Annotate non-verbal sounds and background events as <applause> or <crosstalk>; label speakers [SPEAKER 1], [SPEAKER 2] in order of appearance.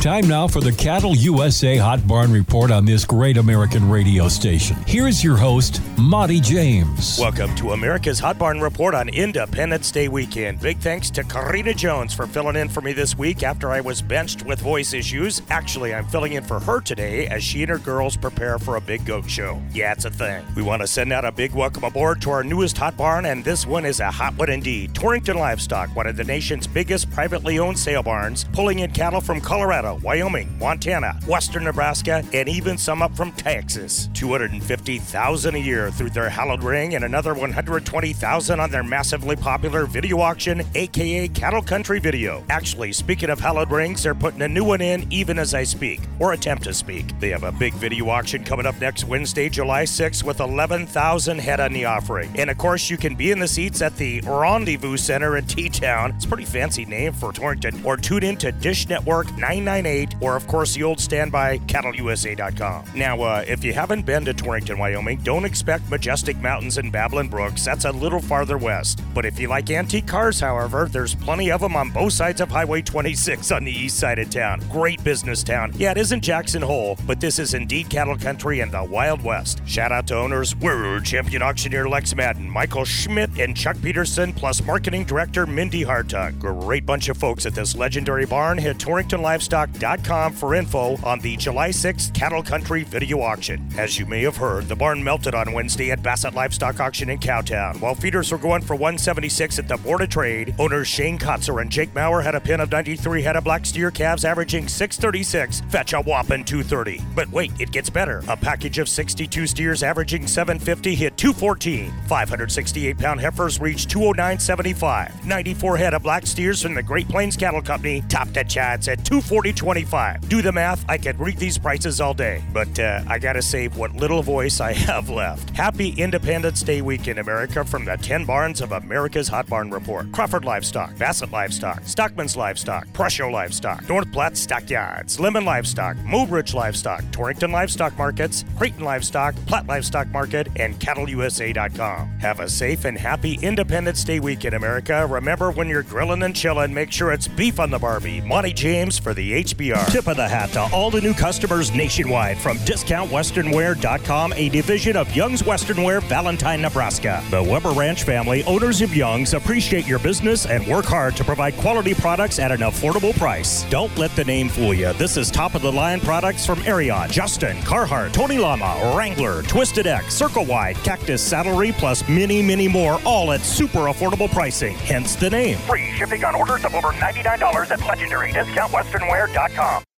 [SPEAKER 1] Time now for the Cattle USA Hot Barn Report on this great American radio station. Here's your host, Monty James.
[SPEAKER 2] Welcome to America's Hot Barn Report on Independence Day weekend. Big thanks to Karina Jones for filling in for me this week after I was benched with voice issues. Actually, I'm filling in for her today as she and her girls prepare for a big goat show. Yeah, it's a thing. We want to send out a big welcome aboard to our newest hot barn, and this one is a hot one indeed. Torrington Livestock, one of the nation's biggest privately owned sale barns, pulling in cattle from Colorado. Wyoming, Montana, western Nebraska, and even some up from Texas. 250,000 a year through their hallowed ring and another 120,000 on their massively popular video auction, aka Cattle Country Video. Actually, speaking of hallowed rings, they're putting a new one in even as I speak, or attempt to speak. They have a big video auction coming up next Wednesday, July 6th, with 11,000 head on the offering. And of course, you can be in the seats at the Rendezvous Center in T Town. It's a pretty fancy name for Torrington. Or tune in to Dish Network 998 or of course the old standby cattleusa.com. Now, uh, if you haven't been to Torrington, Wyoming, don't expect majestic mountains and babbling brooks. That's a little farther west. But if you like antique cars, however, there's plenty of them on both sides of Highway 26 on the east side of town. Great business town. Yeah, it isn't Jackson Hole, but this is indeed cattle country and the Wild West. Shout out to owners, we're champion auctioneer Lex Madden, Michael Schmidt, and Chuck Peterson, plus marketing director Mindy Hartog. Great bunch of folks at this legendary barn. Hit torringtonlivestock.com for info on the July 6th Cattle Country video auction. As you may have heard, the barn melted on Wednesday at Bassett Livestock Auction in Cowtown. While feeders were going for 176 at the Board of Trade, owners Shane Kotzer and Jake Maurer had a pin of 93 head of black steer calves averaging 636, fetch a whopping 230. But wait, it gets better. A package of 62 steers averaging 750 hit 214. 568 pound heifers reached 209.75. 94 head of black steers from the Great Plains Cattle Company topped the chads at 240.25. Do the math, I could read these prices all day, but uh, I gotta save what little voice I <laughs> have left. Happy Independence Day weekend, in America, from the 10 barns of America's Hot Barn Report. Crawford Livestock, Bassett Livestock, Stockman's Livestock, Prussia Livestock, North Platte Stockyards, Lemmon Livestock, Mobridge Livestock, Torrington Livestock Markets, Creighton Livestock, Platte Livestock Market, and CattleUSA.com. Have a safe and happy Independence Day weekend, in America. Remember, when you're grilling and chilling, make sure it's beef on the Barbie. Monty James for the HBR. Tip of the hat to all the new customers nationwide from DiscountWesternwear.com, a division of Young's Western Wear, Valentine, Nebraska. The Weber Ranch family, owners of Young's, appreciate your business and work hard to provide quality products at an affordable price. Don't let the name fool you. This is top of the line products from Ariat, Justin, Carhartt, Tony Lama, Wrangler, Twisted X, Circle Y, Cactus Saddlery, plus many, many more, all at super affordable pricing. Hence the name.
[SPEAKER 3] Free shipping on orders of over $99 at legendarydiscountwesternwear.com. Indeed.com.